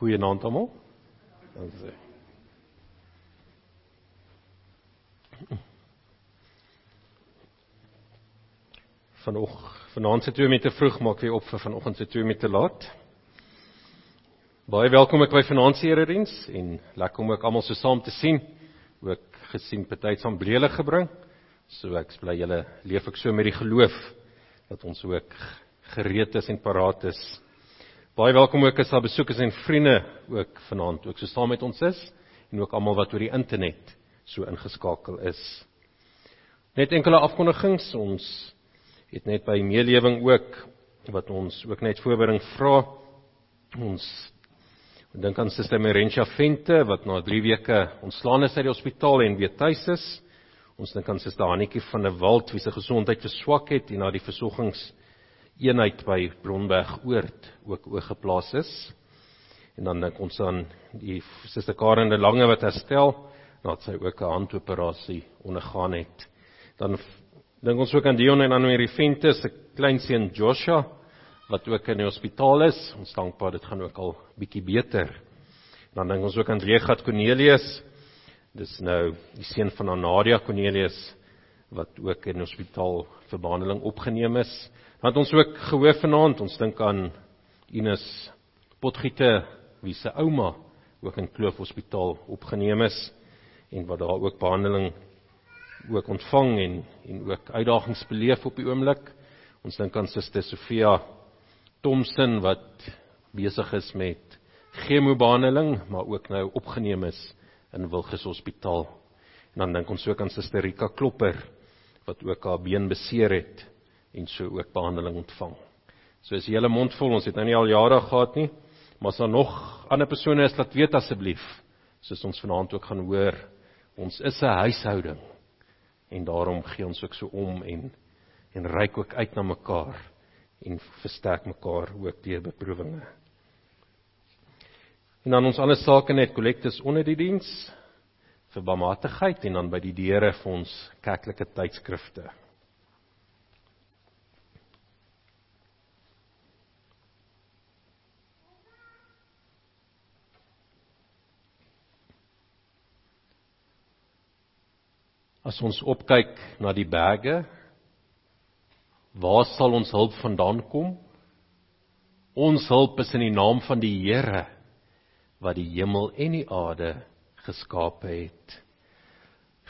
Goeienaand almal. Dan sê Vanoggend vanaand se 2 meter vroeg maak weer op vir vanoggend se 2 meter laat. Baie welkom ek by vanaand se erediens en lekker om ook almal so saam te sien. Ook gesien party het saam brele gebring. So ek bly julle leef ek so met die geloof dat ons ook gereed is en paraat is Baie welkom ook as daar besoekers en vriende ook vanaand ook so saam met ons is en ook almal wat oor die internet so ingeskakel is. Net enkele afkondigings. Ons het net by meelewing ook wat ons ook net voorbereiding vra. Ons dink aan Suster Merentia Vente wat na 3 weke ontslaan is uit die hospitaal en weer tuis is. Ons dink aan Suster Hannetjie van der Walt wie se gesondheid verswak het en na die versorgings eenheid by Bronberg Oord ook oorgeplaas is. En dan dink ons aan die Suster Karen de Lange wat herstel nadat sy ook 'n handoperasie ondergaan het. Dan dink ons ook aan Dion en Annelie Vente se kleinseun Joshua wat ook in die hospitaal is. Ons dankbaar dit gaan ook al bietjie beter. Dan dink ons ook aan Regat Cornelius. Dis nou die seun van Nadia Cornelius wat ook in hospitaal vir behandeling opgeneem is. Want ons ook gehoor vanaand, ons dink aan Ines Potgiete wie se ouma ook in Kloof Hospitaal opgeneem is en wat daar ook behandeling ook ontvang en en ook uitdagings beleef op die oomblik. Ons dink aan Suster Sofia Thomson wat besig is met chemobehandeling, maar ook nou opgeneem is in Wilges Hospitaal. En dan dink ons ook aan Suster Rika Klopper wat ook haar been beseer het en so ook behandeling ontvang. So is die hele mond vol, ons het nou nie al jare gehad nie, maar as daar nog ander persone is, laat weet asseblief, soos ons vanaand ook gaan hoor, ons is 'n huishouding en daarom gee ons ook so om en en reik ook uit na mekaar en versterk mekaar ook deur beproewinge. En dan ons ander sake net kollektes onder die diens vir barmhartigheid en dan by die deure vir ons kerklike tydskrifte. As ons opkyk na die berge, waar sal ons hulp vandaan kom? Ons hulp is in die naam van die Here wat die hemel en die aarde geskape het.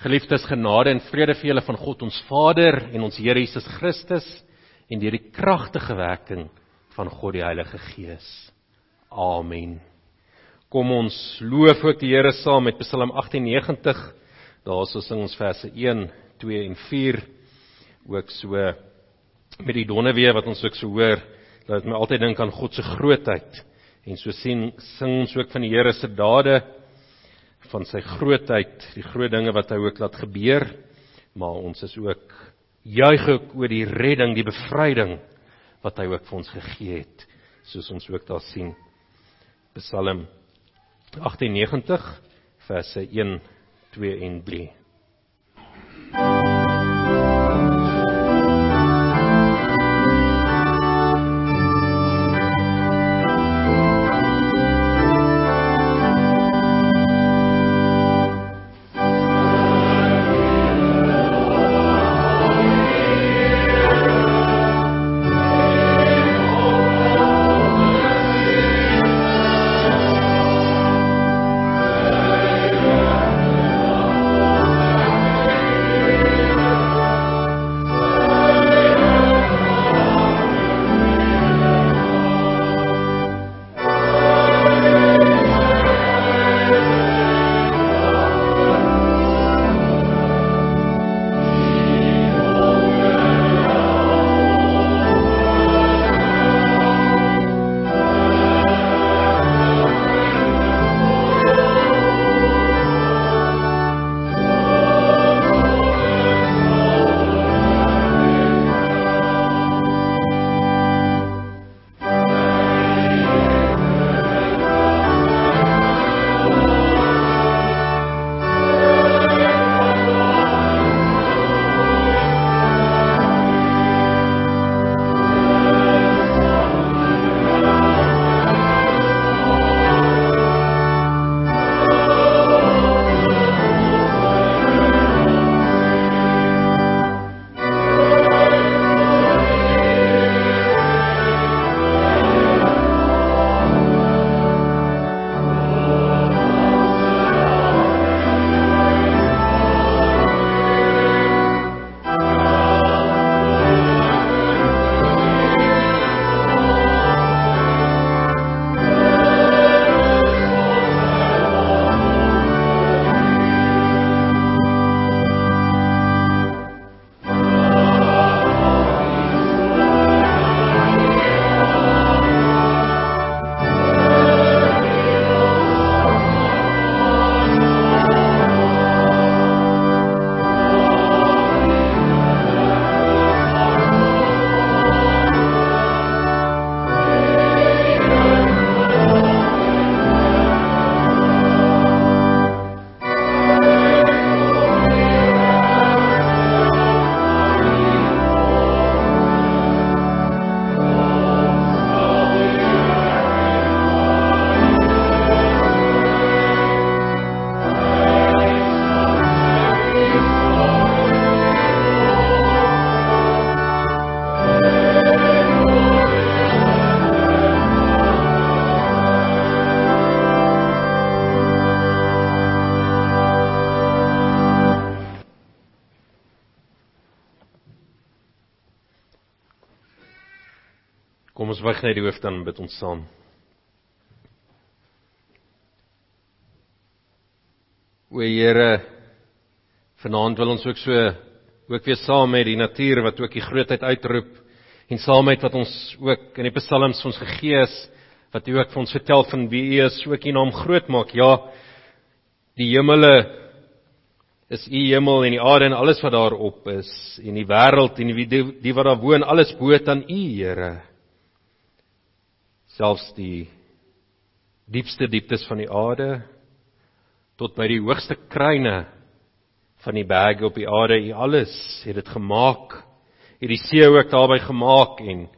Geliefdes, genade en vrede vir julle van God ons Vader en ons Here Jesus Christus en deur die kragtige werking van God die Heilige Gees. Amen. Kom ons loof ook die Here saam met Psalm 98 Daarso sing ons verse 1, 2 en 4 ook so met die donderweer wat ons ook so hoor, laat my altyd dink aan God se grootheid. En so sien sing ons ook van die Here se dade van sy grootheid, die groot dinge wat hy ook laat gebeur, maar ons is ook juig ook oor die redding, die bevryding wat hy ook vir ons gegee het, soos ons ook daar sien. Psalm 98 verse 1 2 en 3. Wyg net die hoof dan bid ons saam. O Here, vanaand wil ons ook so ook weer saam met die natuur wat ook die grootheid uitroep en saamheid wat ons ook in die psalms ons gegee is wat U ook vir ons vertel van wie U is, ook U naam groot maak. Ja, die hemele is U hemel en die aarde en alles wat daarop is en die wêreld en die, die wat daar woon, alles behoort aan U, Here. Selfs die diepste dieptes van die aarde tot by die hoogste kruine van die berge op die aarde, U alles het dit gemaak. Het die see ook daarby gemaak en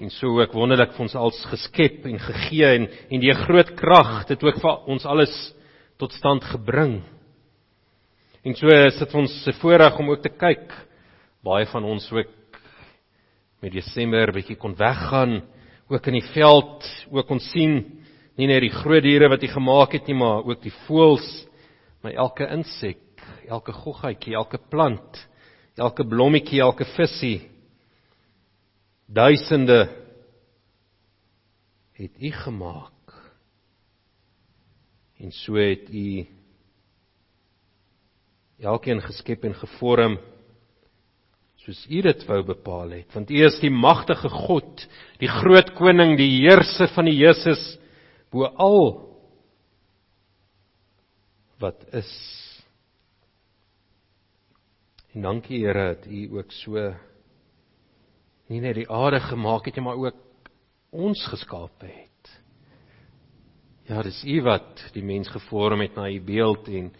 en so ook wonderlik vir ons als geskep en gegee en en die groot krag het ook vir ons alles tot stand gebring. En so dit vir ons se voorreg om ook te kyk. Baie van ons ook met Desember bietjie kon weggaan, ook in die veld, ook kon sien nie net die groot diere wat hy gemaak het nie, maar ook die voëls, maar elke insek, elke goggaatjie, elke plant, elke blommetjie, elke visie. Duisende het u gemaak. En so het u elkeen geskep en gevorm soos U dit wou bepaal het. Want U is die magtige God die groot koning die heerser van die Jesus bo al wat is. En dankie Here dat U ook so nie net die aarde gemaak het nie maar ook ons geskaap het. Ja dis U wat die mens gevorm het na U beeld en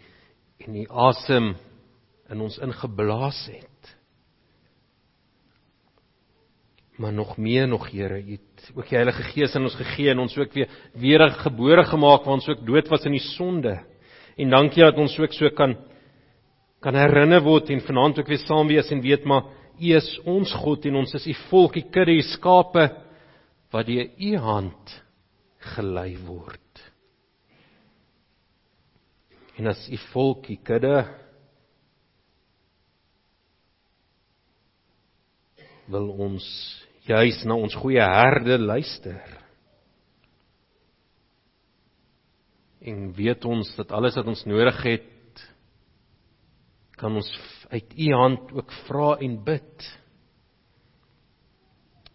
en die asem in ons ingeblaas het. Maar nog meer nog Here, U het ook die Heilige Gees in ons gegee en ons ook weer weer gebore gemaak waar ons ook dood was in die sonde. En dankie dat ons ook so kan kan herinner word en vanaand ook weer saam wees en weet maar U is ons God en ons is U volk, U kudde, U skape wat deur U hand gelei word. En as u volk, u kudde wil ons juis na ons goeie herde luister. En weet ons dat alles wat ons nodig het kan ons uit u hand ook vra en bid.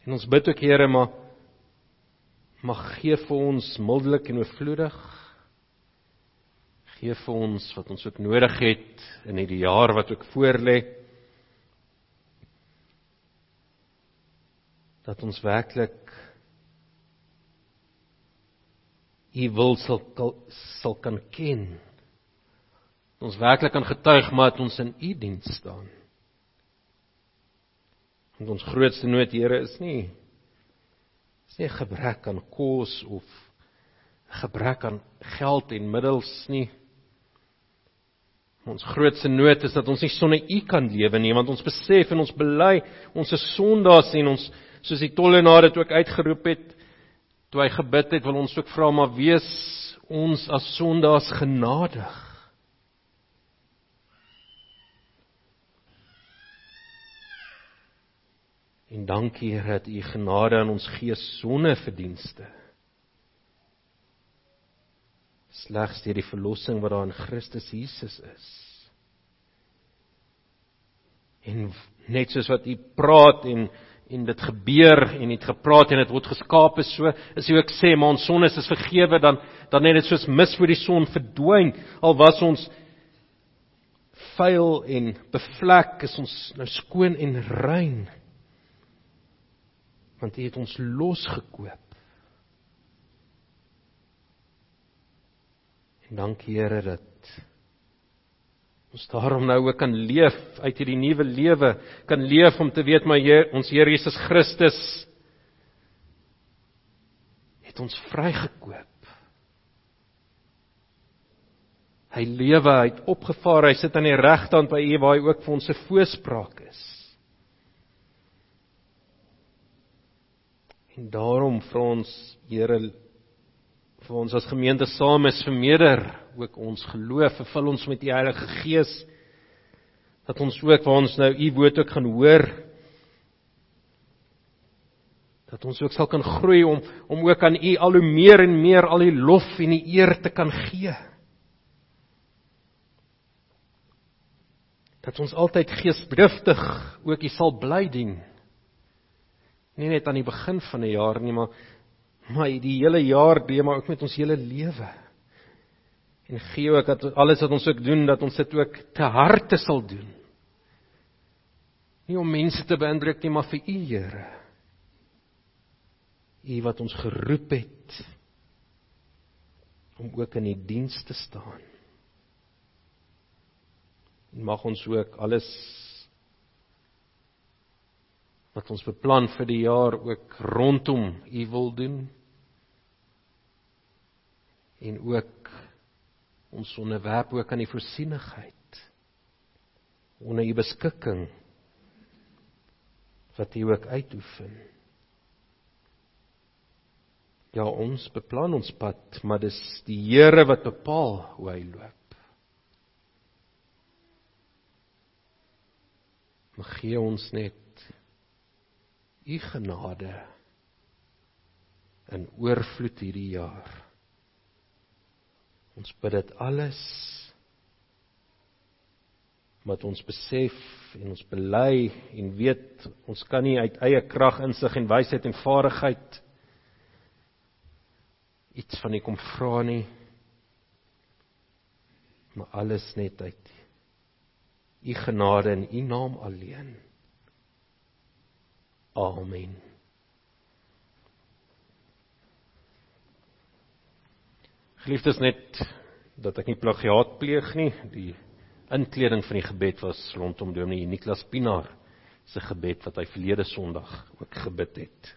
En ons bid ook Here maar mag gee vir ons mildelik en oorvloedig Gee vir ons wat ons ook nodig het in hierdie jaar wat ook voorlê. Dat ons werklik U wil sal sal kan ken. Ons werklik kan getuig maar dat ons in U diens staan. Want ons grootste nood, Here, is nie is nie gebrek aan kos of gebrek aan geld en middels nie. Ons grootste nood is dat ons nie sonder U kan lewe nie, want ons besef en ons bely ons is sondaars en ons soos die tollenaar dit ook uitgeroep het toe hy gebid het, wil ons ook vra maar wees ons as sondaars genadig. En dankie Here dat U genade aan ons gee sonder verdienste. slegs deur die verlossing wat daar in Christus Jesus is. En net soos wat u praat en en dit gebeur en het gepraat en dit word geskaap is so is hy ook sê maar ons sondes is vergewe dan dan net dit soos mis voor die son verdwyn. Al was ons vuil en bevlek is ons nou skoon en rein. Want hy het ons losgekoop. En dankie Here dat ons daarom nou ook kan leef uit hierdie nuwe lewe, kan leef om te weet my Heer, ons Here Jesus Christus het ons vrygekoop. Hy lewe, hy het opgevaar, hy sit aan die regterkant by U waar hy ook vir ons se voorspraak is. En daarom vir ons Here vir ons as gemeente saam is vermeerder ook ons geloof, vervul ons met die Heilige Gees dat ons ook waar ons nou u woord ook gaan hoor Dat ons ook sal kan groei om om ook aan U al hoe meer en meer al die lof en die eer te kan gee. Dat ons altyd geesdriftig ook U sal bly dien. Nie net aan die begin van 'n jaar nie, maar maar die hele jaar deur, maar ook met ons hele lewe. En gee ook dat alles wat ons ook doen, dat ons dit ook te harte sal doen. Nie om mense te beïndruk nie, maar vir U, Here. U wat ons geroep het om ook in die diens te staan. En mag ons ook alles wat ons beplan vir die jaar ook rondom U wil doen. En ook ons onderwerp ook aan die voorsienigheid onder U beskikking wat U ook uitoefen. Ja, ons beplan ons pad, maar dis die Here wat bepaal hoe hy loop. Mag gee ons net U genade in oorvloed hierdie jaar. Ons bid dit alles wat ons besef en ons bely en weet ons kan nie uit eie krag insig en wysheid en vaardigheid iets van U kom vra nie maar alles net uit U genade in U naam alleen. Amen Geliefdes net dat ek nie plagiaat pleeg nie die inkleding van die gebed was rondom Dominee Niklas Pinaar se gebed wat hy verlede Sondag ook gebid het.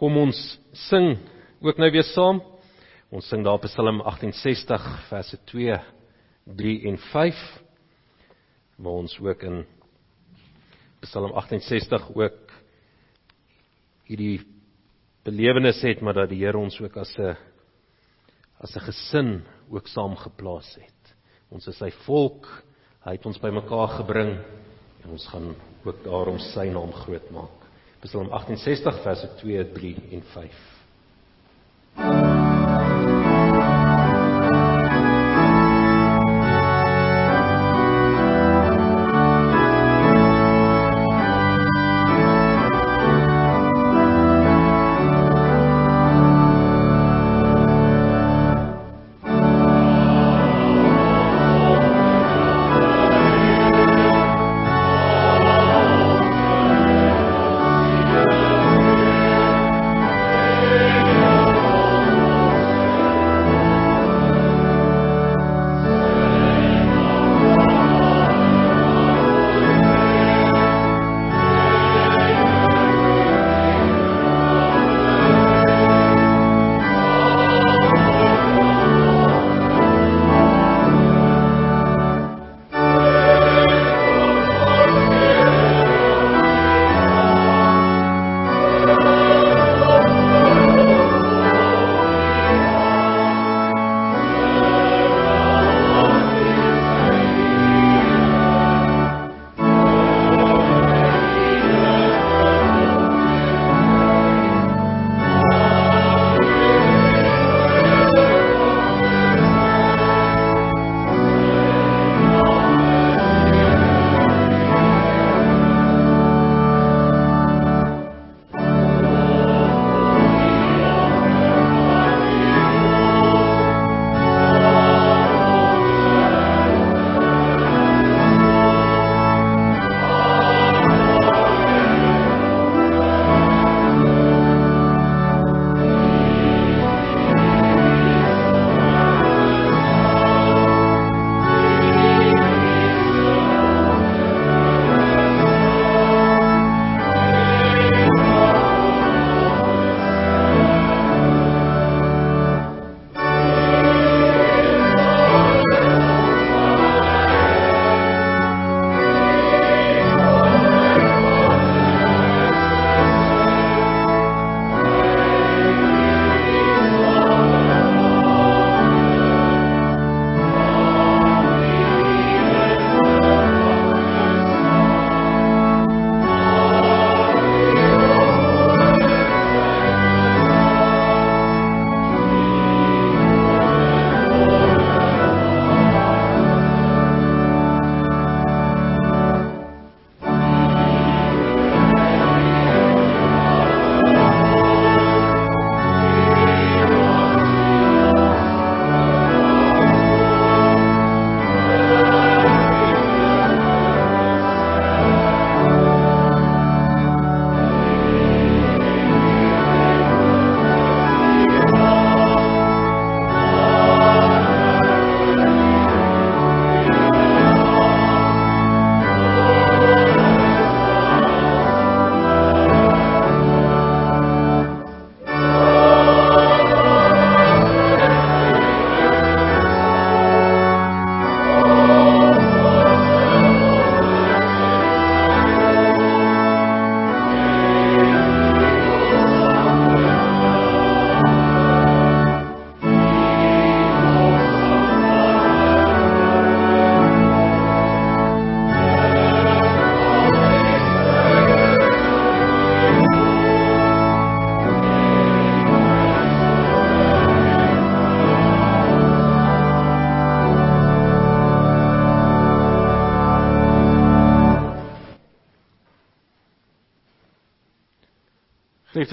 Kom ons sing ook nou weer saam. Ons sing daar Psalm 68 verse 2, 3 en 5. Maar ons ook in Psalm 68 ook hierdie belewenis het maar dat die Here ons ook as 'n as 'n gesin ook saamgeplaas het. Ons is sy volk. Hy het ons bymekaar gebring en ons gaan ook daarom sy naam groot maak. Psalm 68 verse 2, 3 en 5.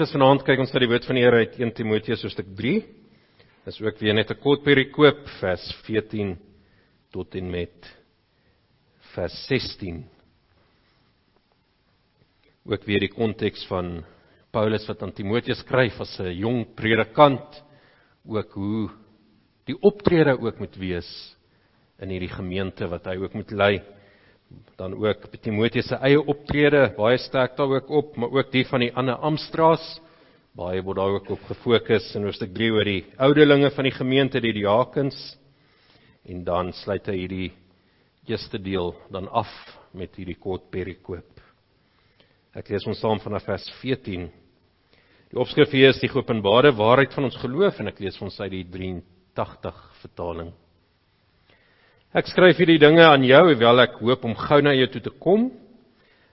Liefdes vanaand kyk ons na die woord van die Here uit 1 Timoteus hoofstuk 3. Dis ook weer net 'n kort perikoop vers 14 tot en met vers 16. Ook weer die konteks van Paulus wat aan Timoteus skryf as 'n jong predikant, ook hoe die optrede ook moet wees in hierdie gemeente wat hy ook moet lei dan ook Timoteus se eie optrede baie sterk daar ook op, maar ook die van die ander Amstraas. Baie word daar ook op gefokus in hoofstuk 3 oor die ouderlinge van die gemeente, die diakens. En dan sluit hy hierdie eerste deel dan af met hierdie kort perikoop. Ek lees ons saam vanaf vers 14. Die opskrif hier is die geopenbare waarheid van ons geloof en ek lees ons uit die 83 vertaling. Ek skryf hierdie dinge aan jou, hoewel ek hoop om gou na jou toe te kom.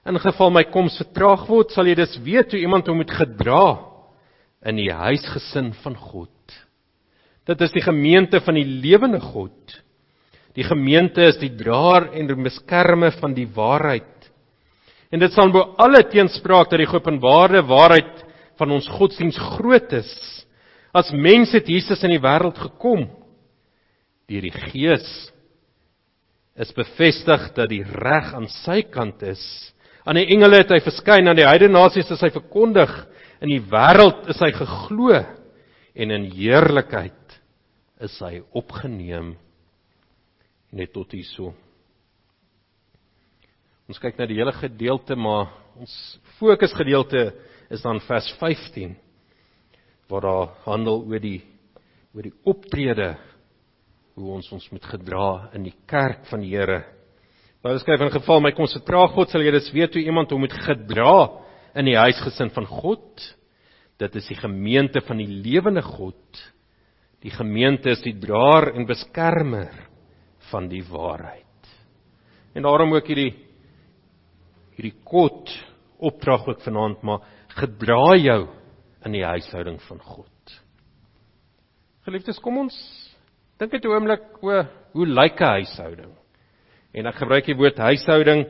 In geval my koms vertraag word, sal jy dus weet hoe iemand hom moet gedra in die huisgesin van God. Dit is die gemeente van die lewende God. Die gemeente is die draer en beskermer van die waarheid. En dit sal bo alle teenspraak dat die geopenbare waarheid van ons godsdiens groot is. As mens het Jesus in die wêreld gekom deur die Gees is bevestig dat die reg aan sy kant is. Aan die engele het hy verskyn, aan die heidene nasies is hy verkondig, in die wêreld is hy geglo en in heerlikheid is hy opgeneem net tot hierso. Ons kyk na die hele gedeelte, maar ons fokusgedeelte is dan vers 15 waar daar handel oor die oor die optrede hoe ons ons moet gedra in die kerk van die Here. Paulus skryf in geval my konsentrasie God sal jy dis weet hoe iemand hom moet gedra in die huisgesin van God. Dit is die gemeente van die lewende God. Die gemeente is die draer en beskermer van die waarheid. En daarom ook hierdie hierdie kort opdrag ook vanaand maar gedra jou in die huishouding van God. Geliefdes, kom ons Dink net 'n oomblik o, hoe lyk 'n huishouding? En ek gebruik die woord huishouding.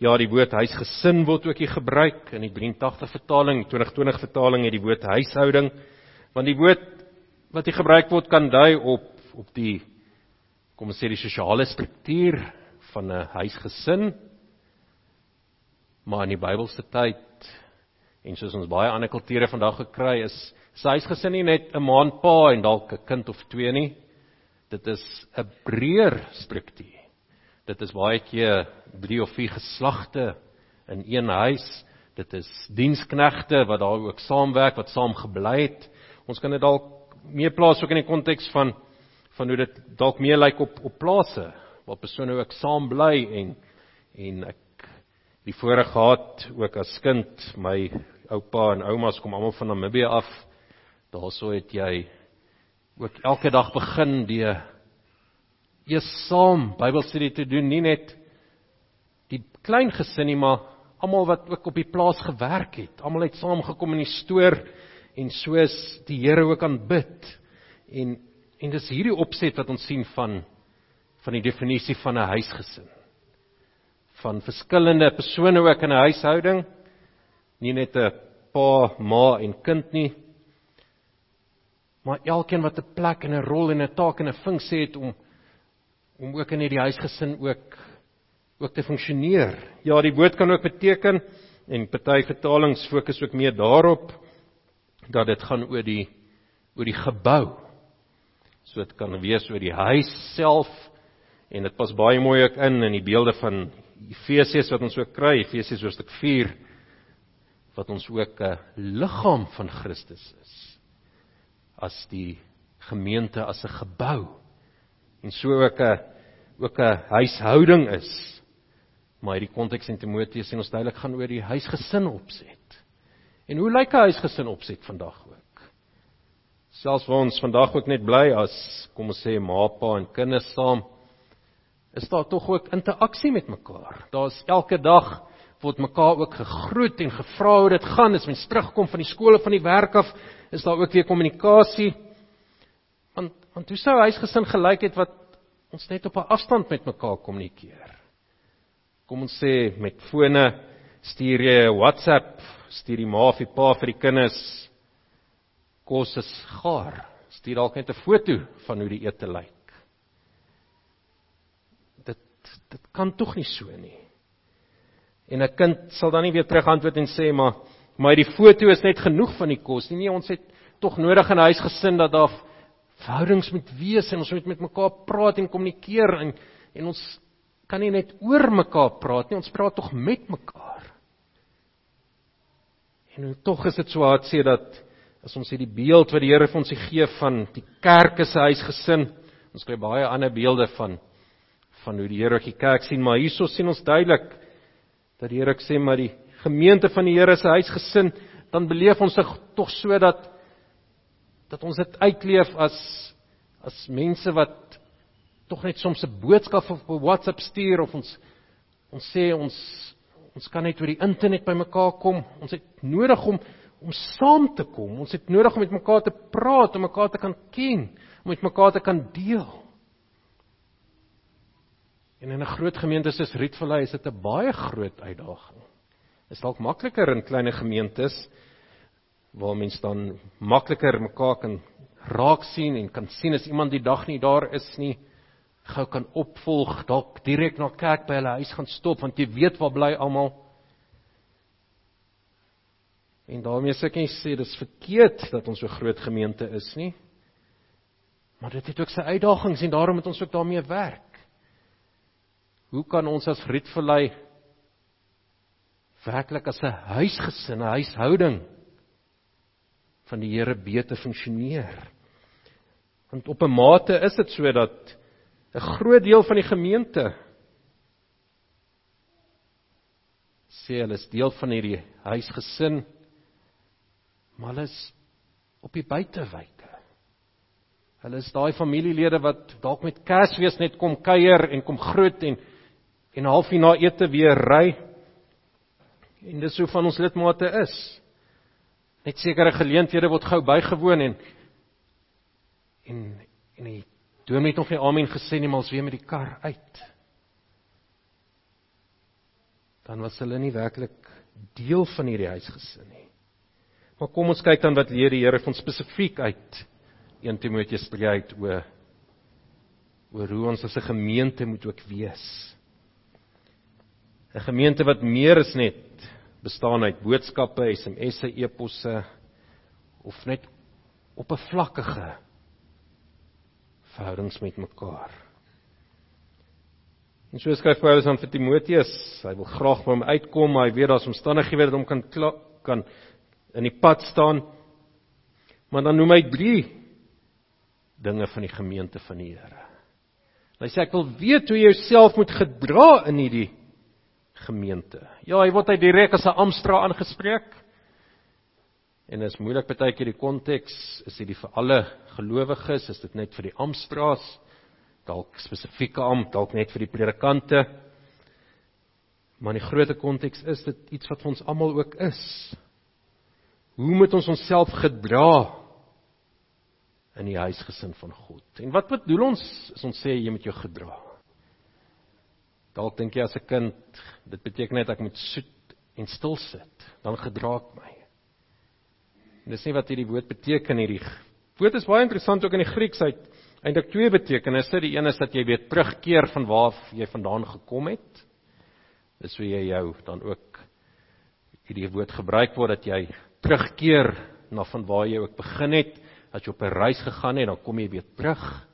Ja, die woord huisgesin word ook hier gebruik in die 83 vertaling, 2020 vertaling het die woord huishouding. Want die woord wat hier gebruik word kan dui op op die kom ons sê die sosiale struktuur van 'n huisgesin. Maar in die Bybelse tyd en soos ons baie ander kulture vandag gekry is, is huisgesin nie net 'n ma en pa en dalk 'n kind of twee nie. Dit is 'n breër struktuur. Dit is baie keer 3 of 4 geslagte in een huis. Dit is diensknegte wat daar ook saamwerk, wat saam gebly het. Ons kan dit dalk meer plaas ook in die konteks van van hoe dit dalk meer lyk op op plase waar persone ook saam bly en en ek die voorreg gehad ook as kind my oupa en oumas kom almal van Namibië af. Daarso het jy ook elke dag begin deur eers saam Bybelstudie te doen, nie net die klein gesin nie, maar almal wat ook op die plaas gewerk het. Almal het saam gekom in die stoor en soos die Here ook aanbid. En en dis hierdie opset wat ons sien van van die definisie van 'n huisgesin. Van verskillende persone ook in 'n huishouding. Nie net 'n pa, ma en kind nie, maar elkeen wat 'n plek en 'n rol en 'n taak en 'n funksie het om om ook in hierdie huisgesin ook ook te funksioneer. Ja, die woord kan ook beteken en party vertalings fokus ook meer daarop dat dit gaan oor die oor die gebou. So dit kan wees oor die huis self en dit pas baie mooi ook in in die beelde van Efesiërs wat ons ook kry, Efesiërs hoofstuk 4 wat ons ook 'n liggaam van Christus is as die gemeente as 'n gebou en so ook 'n ook 'n huishouding is. Maar hierdie konteks in Timoteus sien ons duidelik gaan oor die huisgesin opset. En hoe lyk 'n huisgesin opset vandag ook? Selfs waar ons vandag ook net bly as kom ons sê ma, pa en kinders saam, is daar tog ook interaksie met mekaar. Daar's elke dag word mekaar ook gegroet en gevra hoe dit gaan as mens terugkom van die skole van die werk af is daar ook weer kommunikasie. Want want hoe sou huisgesin gelyk het wat ons net op 'n afstand met mekaar kommunikeer? Kom ons sê met fone stuur jy 'n WhatsApp stuur die ma of die pa vir die kinders kos is gaar. Stuur dalk net 'n foto van hoe die ete lyk. Dit dit kan tog nie so nie. En 'n kind sal dan nie weer terugantwoord en sê maar maar die foto is net genoeg van die kos nie. Nee, ons het tog nodig in 'n huisgesin dat daar verhoudings moet wees en ons moet met mekaar praat en kommunikeer en en ons kan nie net oor mekaar praat nie, ons praat tog met mekaar. En tog is dit so hard sê dat as ons hierdie beeld wat die Here vir ons gee van die kerk as 'n huisgesin, ons kry baie ander beelde van van hoe die Here die kerk sien, maar hierso sien ons duidelik dat die Here sê maar die gemeente van die Here se huisgesin, dan beleef ons dit tog so dat ons dit uitleef as as mense wat tog net soms 'n boodskap op WhatsApp stuur of ons ons sê ons ons kan net oor die internet by mekaar kom. Ons het nodig om om saam te kom. Ons het nodig om met mekaar te praat, om mekaar te kan ken, om met mekaar te kan deel. En in 'n groot gemeente soos Rietvallei is dit 'n baie groot uitdaging. Dit is dalk makliker in klein gemeentes waar mense dan makliker mekaar kan raak sien en kan sien as iemand die dag nie daar is nie, gou kan opvolg, dalk direk na kerk by hulle huis gaan stop want jy weet waar bly almal. En daarmee sê ek nie sê dis verkeerd dat ons so groot gemeente is nie. Maar dit het ook sy uitdagings en daarom moet ons ook daarmee werk. Hoe kan ons as Rietvallei werklik as 'n huisgesin, 'n huishouding van die Here beter funksioneer? Want op 'n mate is dit so dat 'n groot deel van die gemeente sê hulle is deel van hierdie huisgesin, maar hulle is op die buitewyke. Hulle is daai familielede wat dalk met Kersfees net kom kuier en kom groet en en halfuur na ete weer ry. En dis hoe van ons lidmate is. Net sekere geleenthede word gou bygewoon en en en die dominee het nog nie amen gesê nie, maar ons weer met die kar uit. Dan was hulle nie werklik deel van hierdie huisgesin nie. Maar kom ons kyk dan wat leer die Here van spesifiek uit 1 Timoteus 3 uit oor oor hoe ons as 'n gemeente moet ook wees. 'n gemeente wat meer is net bestaan uit boodskappe, SMS'e, e-posse of net oppervlakkige verhoudings met mekaar. En so skryf Paulus aan vir Timoteus, hy wil graag by hom uitkom, maar hy weet daar's omstandighede wat hom kan kan in die pad staan. Maar dan noem hy drie dinge van die gemeente van die Here. Hy sê ek wil weet hoe jy jouself moet gedra in hierdie gemeente. Ja, hy word hy direk as 'n Amstra aangespreek. En is moeilik baie keer die konteks, is dit vir alle gelowiges, is dit net vir die Amstra's, dalk spesifieke am, dalk net vir die predikante. Maar in die groter konteks is dit iets wat vir ons almal ook is. Hoe moet ons onsself gedra in die huisgesin van God? En wat bedoel ons as ons sê jy moet jou gedra? Dalk dink jy as 'n kind, dit beteken net ek moet soet en stil sit, dan gedra ek my. En dis nie wat hierdie woord beteken hierdie. Woord is baie interessant ook in die Grieks uit. Eintlik twee betekenisse. Die een is dat jy weer terugkeer van waar jy vandaan gekom het. Dis hoe jy jou dan ook hierdie woord gebruik word dat jy terugkeer na van waar jy ook begin het, as jy op 'n reis gegaan het, dan kom jy weer terug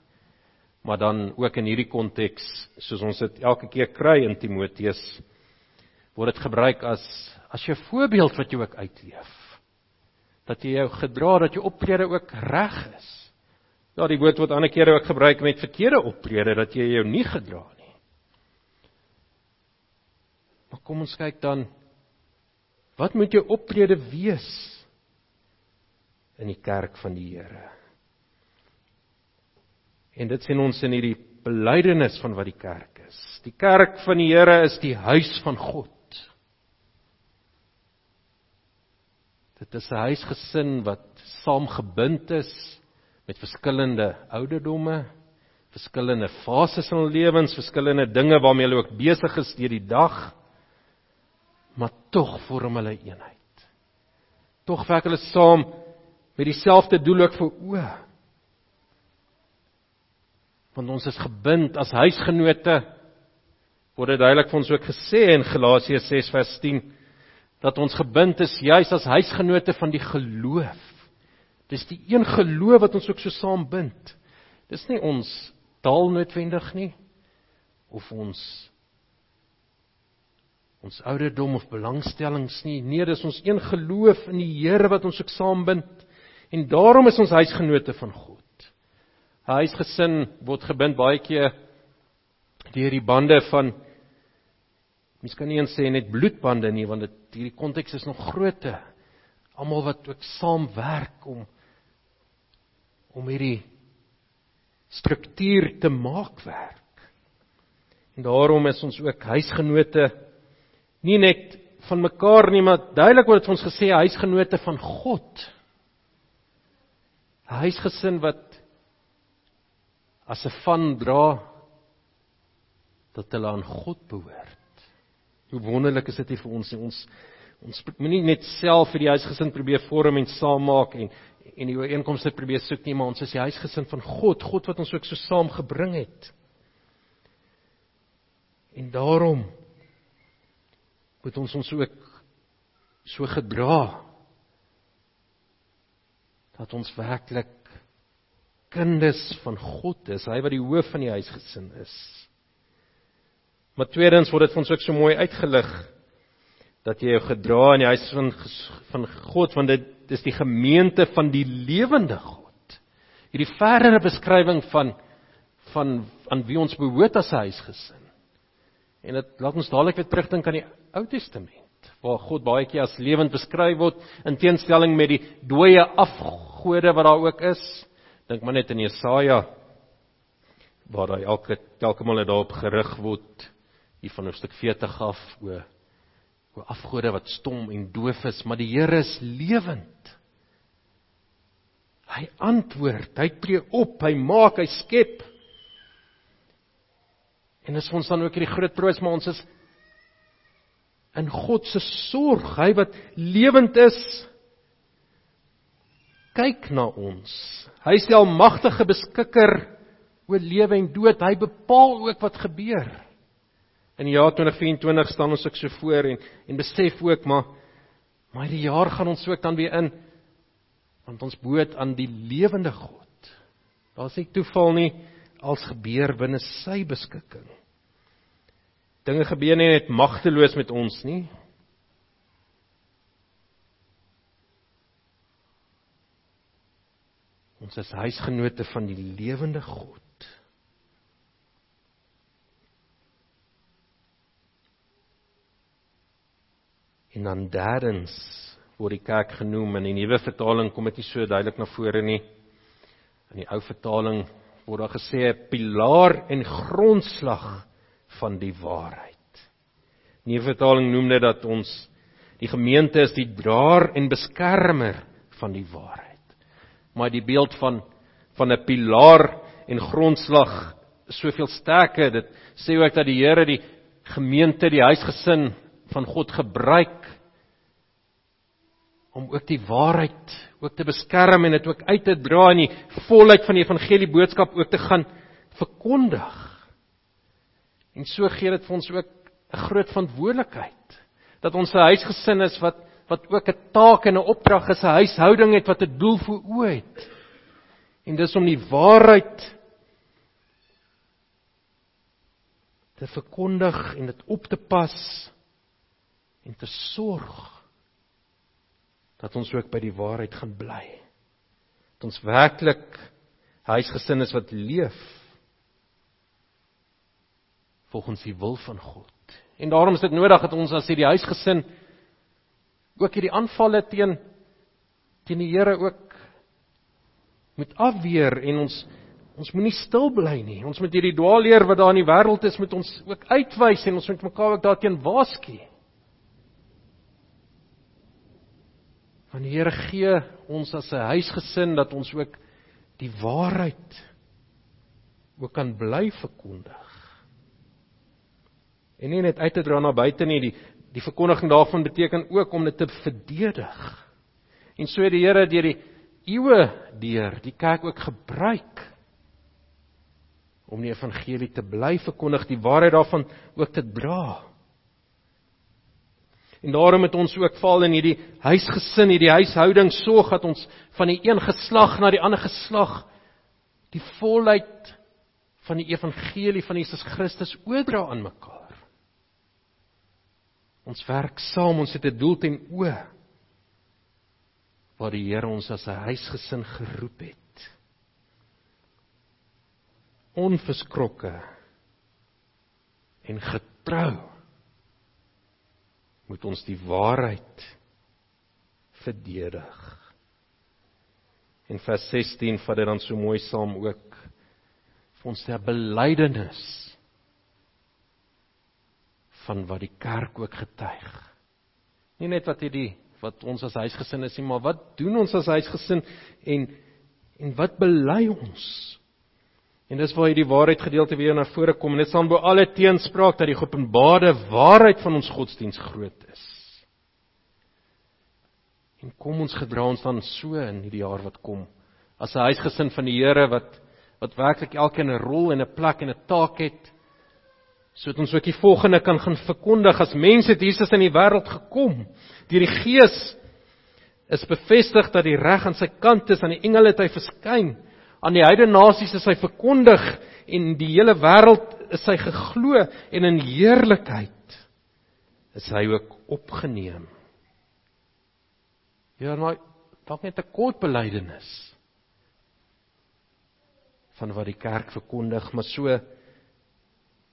maar dan ook in hierdie konteks soos ons dit elke keer kry in Timoteus word dit gebruik as as 'n voorbeeld wat jy ook uitleef. Dat jy jou gedra dat jou optrede ook reg is. Ja die woord word ander kere ook gebruik met verkeerde optrede dat jy jou nie gedra nie. Maar kom ons kyk dan wat moet jou optrede wees in die kerk van die Here En dit sien ons in hierdie belydenis van wat die kerk is. Die kerk van die Here is die huis van God. Dit is 'n huisgesin wat saamgebind is met verskillende ouderdomme, verskillende fases in hul lewens, verskillende dinge waarmee hulle ook besig is deur die dag, maar tog vorm hulle eenheid. Tog werk hulle saam met dieselfde doel ook vir oë. Want ons is gebind as huisgenote word dit duidelik vir ons ook gesê in Galasiërs 6 vers 10 dat ons gebind is juis as huisgenote van die geloof. Dis die een geloof wat ons ook so saam bind. Dis nie ons taal noodwendig nie of ons ons ouderdom of belangstellings nie. Nee, dis ons een geloof in die Here wat ons ook saambind. En daarom is ons huisgenote van God. Huisgesin word gebind baie keer deur die bande van mens kan nie eens sê net bloedbande nie, want dit hierdie konteks is nog groter. Almal wat ook saamwerk om om hierdie struktuur te maak werk. En daarom is ons ook huisgenote nie net van mekaar nie, maar duidelik word dit vir ons gesê huisgenote van God. 'n Huisgesin wat as 'n van dra dat hulle aan God behoort. Hoe wonderlik is dit hier vir ons nie ons ons moenie net self vir die huisgesin probeer vorm en saammaak en en die ooreenkomste probeer soek nie, maar ons is die huisgesin van God, God wat ons ook so saam gebring het. En daarom moet ons ons ook so gedra dat ons werklik kinders van God is, hy wat die hoof van die huisgesin is. Maar tweedens word dit vir ons ook so mooi uitgelig dat jy jou gedra in die huis van van God want dit is die gemeente van die lewende God. Hierdie verdere beskrywing van van aan wie ons behoort as 'n huisgesin. En dit laat ons dadelik weer terugdink aan die Ou Testament, waar God baie keer as lewend beskryf word in teenstelling met die dooie afgode wat daar ook is. Dink maar net in Jesaja waar daai elke elke maal daarop gerig word hier van hoofstuk 40 af oor oor afgode wat stom en doof is, maar die Here is lewend. Hy antwoord, hy tree op, hy maak, hy skep. En dis ons dan ook hierdie groot troos, maar ons is in God se sorg, hy wat lewend is. Kyk na ons. Hy is die almagtige beskikker oor lewe en dood. Hy bepaal ook wat gebeur. In die jaar 2024 staan ons ook so voor en en besef ook maar maar die jaar gaan ons ook dan weer in want ons behoort aan die lewende God. Daar's nie toeval nie als gebeur binne sy beskikking. Dinge gebeur nie net magteloos met ons nie. Ons is huisgenote van die lewende God. En dan derdens word die kerk genoem in die nuwe vertaling kom dit nie so duidelik na vore nie. In die ou vertaling word daar gesê 'n pilaar en grondslag van die waarheid. Nie vertaling noem dit dat ons die gemeente is die draer en beskermer van die waarheid. Maar die beeld van van 'n pilaar en grondslag soveel sterker. Dit sê ook dat die Here die gemeente, die huisgesin van God gebruik om ook die waarheid ook te beskerm en dit ook uit te dra in die volheid van die evangelie boodskap ook te gaan verkondig. En so gee dit vir ons ook 'n groot verantwoordelikheid dat ons 'n huisgesin is wat wat ook 'n taak en 'n opdrag is, 'n huishouding het wat 'n doel voor oë het. En dis om die waarheid te verkondig en dit op te pas en te sorg dat ons ook by die waarheid gaan bly. Dat ons werklik huisgesin is wat leef volgens die wil van God. En daarom is dit nodig dat ons as hierdie huisgesin ook hierdie aanvalle teen teen die Here ook moet afweer en ons ons moenie stil bly nie. Ons moet hierdie dwaalleer wat daar in die wêreld is, moet ons ook uitwys en ons moet mekaar ook daarteen waarsku. Want die Here gee ons as 'n huisgesin dat ons ook die waarheid ook kan bly verkondig en nie net uit te dra na buite nie die die verkondiging daarvan beteken ook om dit te verdedig En so het die Here deur die eeue deur die kerk ook gebruik om die evangelie te bly verkondig, die waarheid daarvan ook te dra. En daarom het ons ook val in hierdie huisgesin, hierdie huishouding sorg dat ons van die een geslag na die ander geslag die volheid van die evangelie van Jesus Christus oordra aan mekaar. Ons werk saam, ons het 'n doel ten oë waar die Here ons as 'n huisgesin geroep het. Onverskrokke en getrou moet ons die waarheid verdedig. En vers 16 vat dit dan so mooi saam ook vir ons 'n belydenis van wat die kerk ook getuig. Nie net wat hierdie wat ons as huisgesin is nie, maar wat doen ons as huisgesin en en wat bely ons? En dis waar hierdie waarheid gedeelte weer na vore kom en dit staan bo alle teenspraak dat die geopenbaarde waarheid van ons godsdiens groot is. En kom ons gedra ons dan so in hierdie jaar wat kom as 'n huisgesin van die Here wat wat werklik elkeen 'n rol en 'n plek en 'n taak het sodat ons ook die volgende kan gaan verkondig. As mense het Jesus in die wêreld gekom deur die Gees is bevestig dat die reg aan sy kant is aan die engele het hy verskyn aan die heidene nasies is hy verkondig en die hele wêreld is hy geglo en in heerlikheid is hy ook opgeneem. Ja, maar dalk net 'n kort belydenis van wat die kerk verkondig, maar so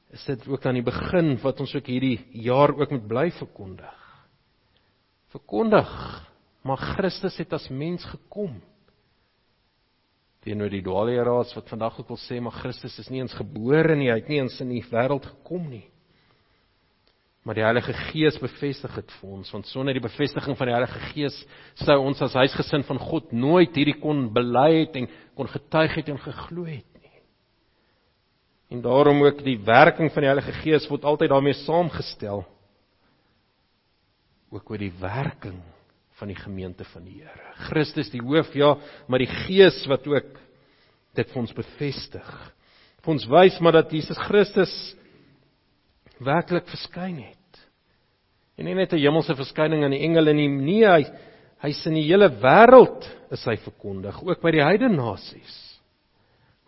is dit ook aan die begin wat ons ook hierdie jaar ook moet bly verkondig. Verkondig, maar Christus het as mens gekom. Teenoor die dwaalleraars wat vandag ook wil sê maar Christus is nie eens gebore nie, hy het nie eens in die wêreld gekom nie. Maar die Heilige Gees bevestig dit vir ons, want sonder die bevestiging van die Heilige Gees sou ons as huisgesin van God nooit hierdie kon bely het en kon getuig het en geglo het. En daarom ook die werking van die Heilige Gees word altyd daarmee saamgestel. Ook oor die werking van die gemeente van die Here. Christus die hoof, ja, maar die Gees wat ook dit vir ons bevestig. Vir ons wys maar dat Jesus Christus werklik verskyn het. En nie net 'n hemelse verskyning aan die engele nie, nee, hy hy's in die hele wêreld is hy verkondig, ook by die heidene nasies.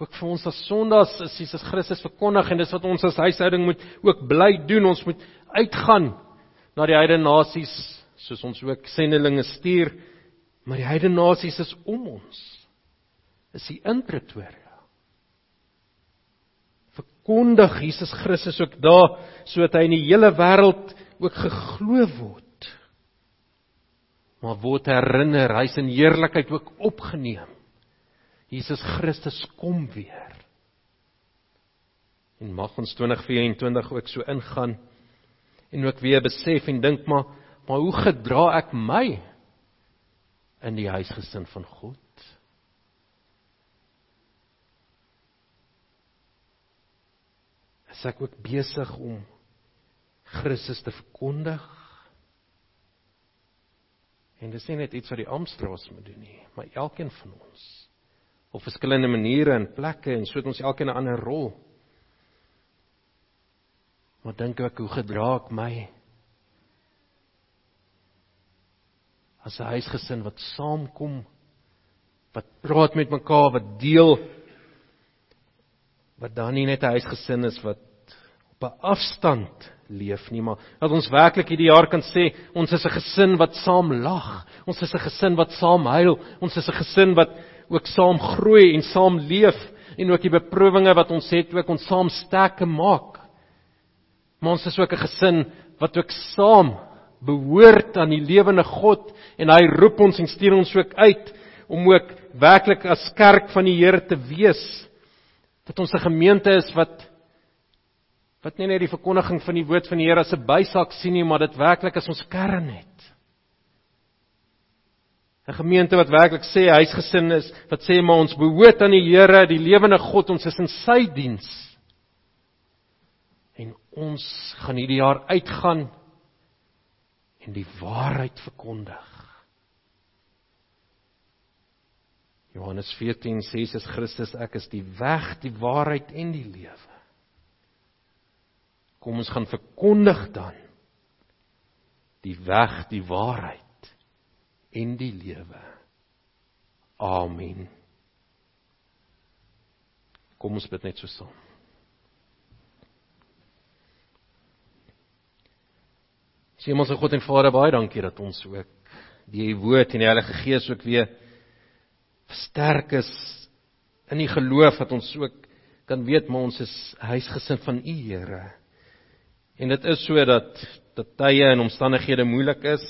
Ook vir ons as sondaars is Jesus Christus verkondig en dis wat ons as huishouding moet ook bly doen. Ons moet uitgaan na die heidene nasies soos ons ook sendelinge stuur, maar die heidene nasies is om ons. Is die intretoria. Verkondig Jesus Christus ook daar sodat hy in die hele wêreld ook geglo word. Maar word herinner, hy's in heerlikheid ook opgeneem. Jesus Christus kom weer. En mag ons 2024 ook so ingaan en ook weer besef en dink maar maar hoe gedra ek my in die huisgesin van God? Is ek ook besig om Christus te verkondig. En dis nie net iets wat die Amstraas moet doen nie, maar elkeen van ons op verskillende maniere en plekke en so het ons elkeen 'n ander rol. Maar dink ek hoe gedra ek my as 'n huisgesin wat saamkom, wat praat met mekaar, wat deel wat dan nie net 'n huisgesin is wat op 'n afstand leef nie, maar dat ons werklik hierdie jaar kan sê ons is 'n gesin wat saam lag. Ons is 'n gesin wat saam huil. Ons is 'n gesin wat ook saam groei en saam leef en ook die beprowinge wat ons het ook ons saam sterker maak. Maar ons is ook 'n gesin wat ook saam behoort aan die lewende God en hy roep ons en stuur ons ook uit om ook werklik as kerk van die Here te wees. Dat ons 'n gemeente is wat wat nie net die verkondiging van die woord van die Here as 'n bysaak sien nie, maar dit werklik as ons kern het. 'n Gemeente wat werklik sê huisgesin is, wat sê maar ons behoort aan die Here, die lewende God, ons is in sy diens. En ons gaan hierdie jaar uitgaan en die waarheid verkondig. Johannes 14 sê Jesus Christus ek is die weg, die waarheid en die lewe. Kom ons gaan verkondig dan die weg, die waarheid en die lewe. Amen. Kom ons bid net so saam. Hemelse God en Vader, baie dankie dat ons ook die woord en die Heilige Gees ook weer versterk is in die geloof dat ons ook kan weet maar ons is huisgesin van U Here. En dit is so dat dat tye en omstandighede moeilik is.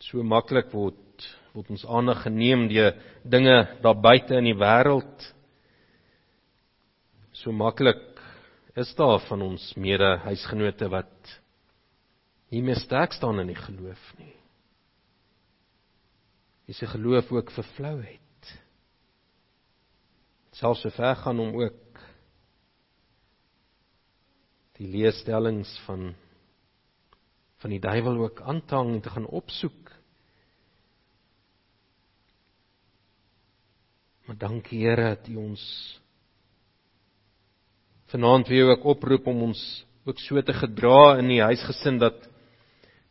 So maklik word word ons aandag geneem deur dinge daar buite in die wêreld. So maklik is daar van ons mede huisgenote wat nie meer sterk staan in die geloof nie. Wie se geloof ook vervlou het. Selfs so ver gaan om ook die leerstellings van van die duiwel ook aan te hang en te gaan opsoek. Maar dankie Here dat U ons vanaand weer ook oproep om ons ook so te gedra in die huisgesin dat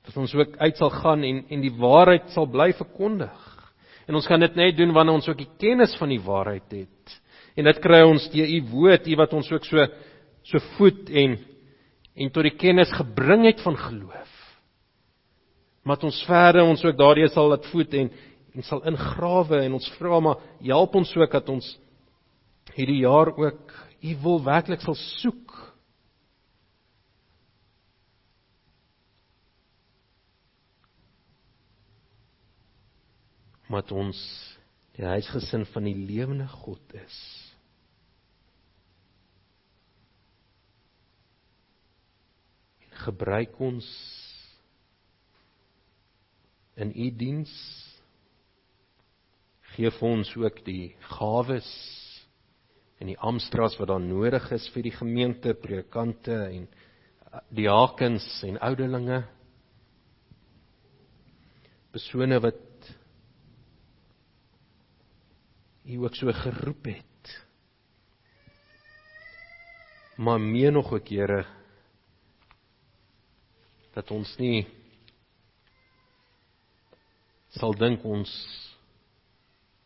dat ons ook uit sal gaan en en die waarheid sal bly verkondig. En ons kan dit net doen wanneer ons ook die kennis van die waarheid het. En dit kry ons deur u woord, u wat ons ook so so voed en en tot die kennis gebring het van geloof. Maar ons verder ons ook daardie sal laat voed en en sal ingrawe en ons vra maar help ons ook dat ons hierdie jaar ook u wil werklik sal soek omdat ons die huisgesin van die lewende God is. En gebruik ons in u diens. Geef ons ook die gawes en die amstras wat daar nodig is vir die gemeente, predikante en diakens en ouderlinge. Persone wat U ook so geroep het. Maar meer nog ook Here dat ons nie sal dink ons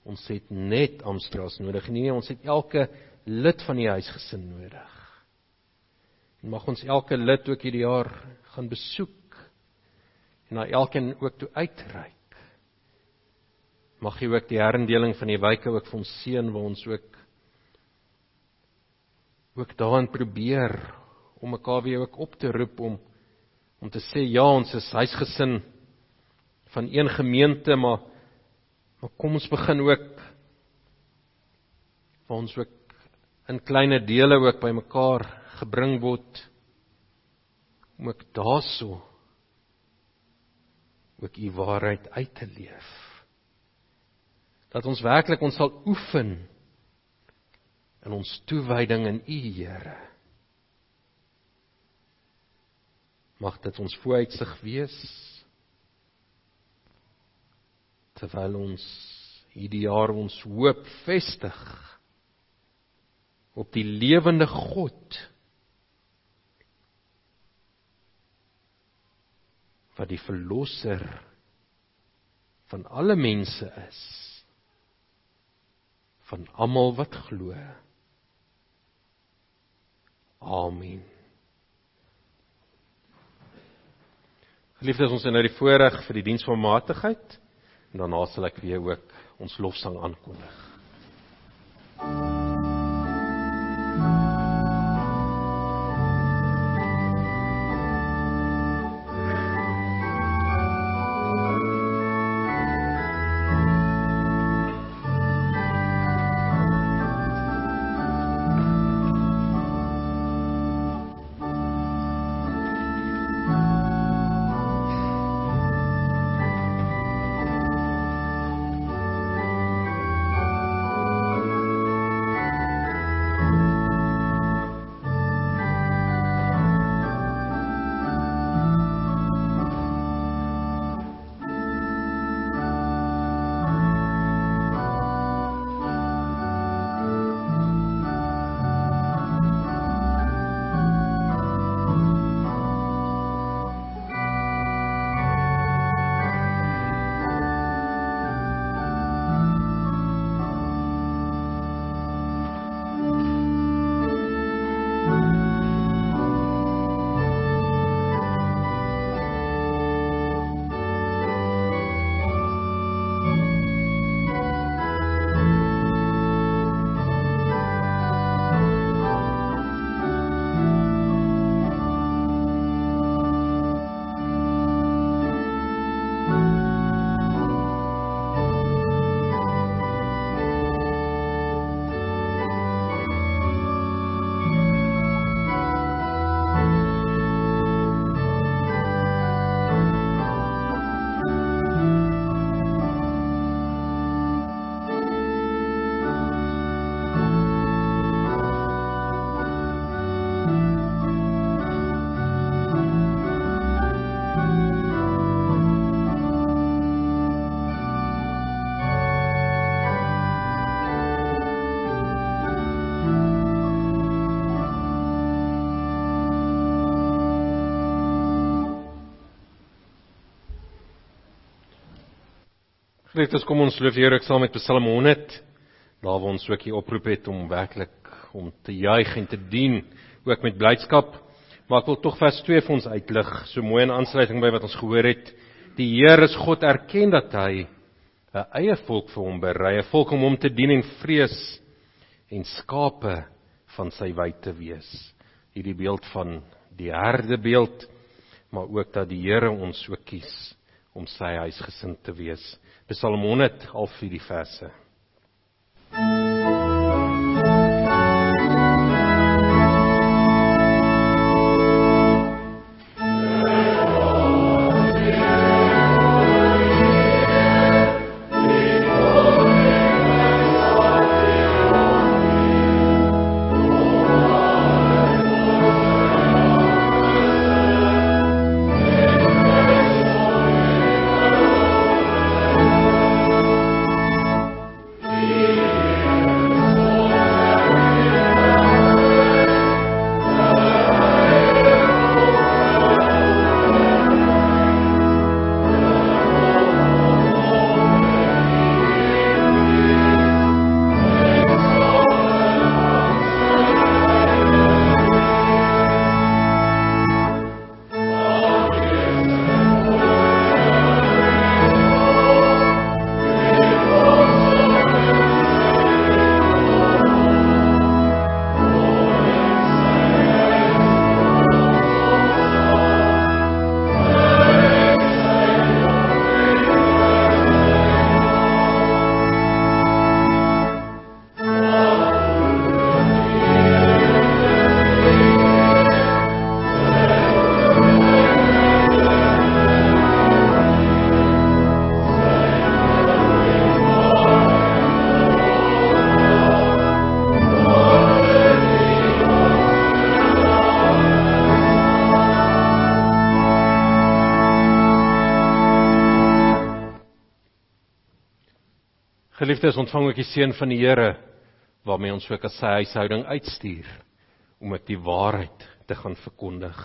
ons het net Amstras nodig nie, ons het elke lid van die huisgesin nodig. En mag ons elke lid ook hierdie jaar gaan besoek en na elkeen ook toe uitreik. Mag U ook die herindeling van die wyke ook vir ons seën waar ons ook ook daarin probeer om mekaar weer ook op te roep om om te sê ja, ons is huisgesin van een gemeente, maar maar kom ons begin ook waar ons ook in kleiner dele ook by mekaar gebring word om ook daarso ook u waarheid uit te leef dat ons werklik ons sal oefen in ons toewyding in U Here. Mag dit ons vooruitsig wees terwyl ons hierdie jaar ons hoop vestig op die lewende God wat die verlosser van alle mense is van almal wat glo. Amen. Geliefdes, ons is nou die voorreg vir die diens van matigheid en daarna sal ek weer ook ons lofsang aankondig. Geliefdes, kom ons loof Here saam met Psalm 100. Daar waar ons ook hier oproep het om werklik om te juig en te dien, ook met blydskap. Maar ek wil tog vers 2 vir ons uitlig, so mooi in aansluiting by wat ons gehoor het. Die Here is God erken dat hy 'n eie volk vir hom berei, 'n volk om hom te dien en vrees en skape van sy wy te wees. Hierdie beeld van die herdebeeld, maar ook dat die Here ons so kies om sy huisgesin te wees. Psalm 100 al vir die verse. Geliefdes, ontvang ook die seën van die Here waarmee ons ook as sy huishouding uitstuur om ek die waarheid te gaan verkondig.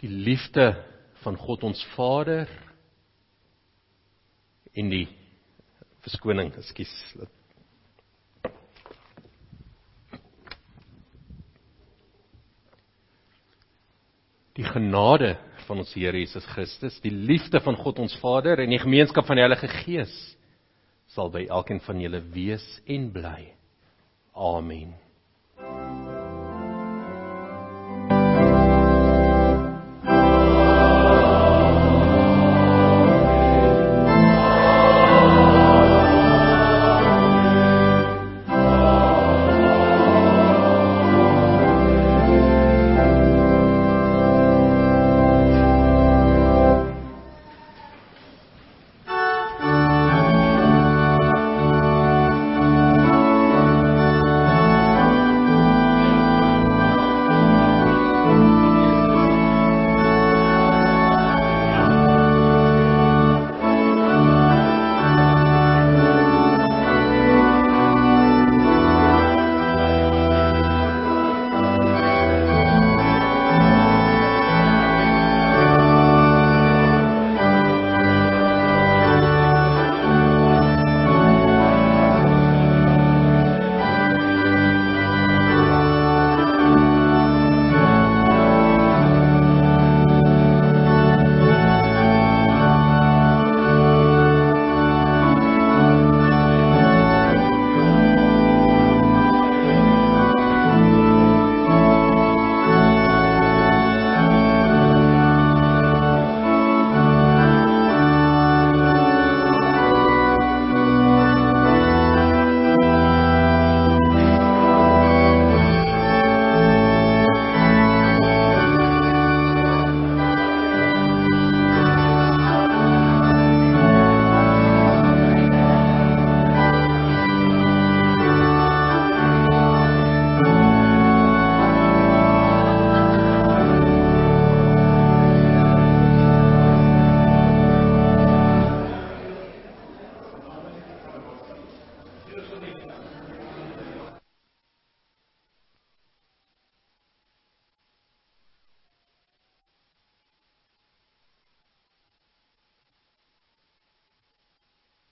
Die liefde van God ons Vader en die verskoning, ekskuus. Die genade van ons Here Jesus Christus, die liefde van God ons Vader en die gemeenskap van die Heilige Gees sal by elkeen van julle wees en bly. Amen.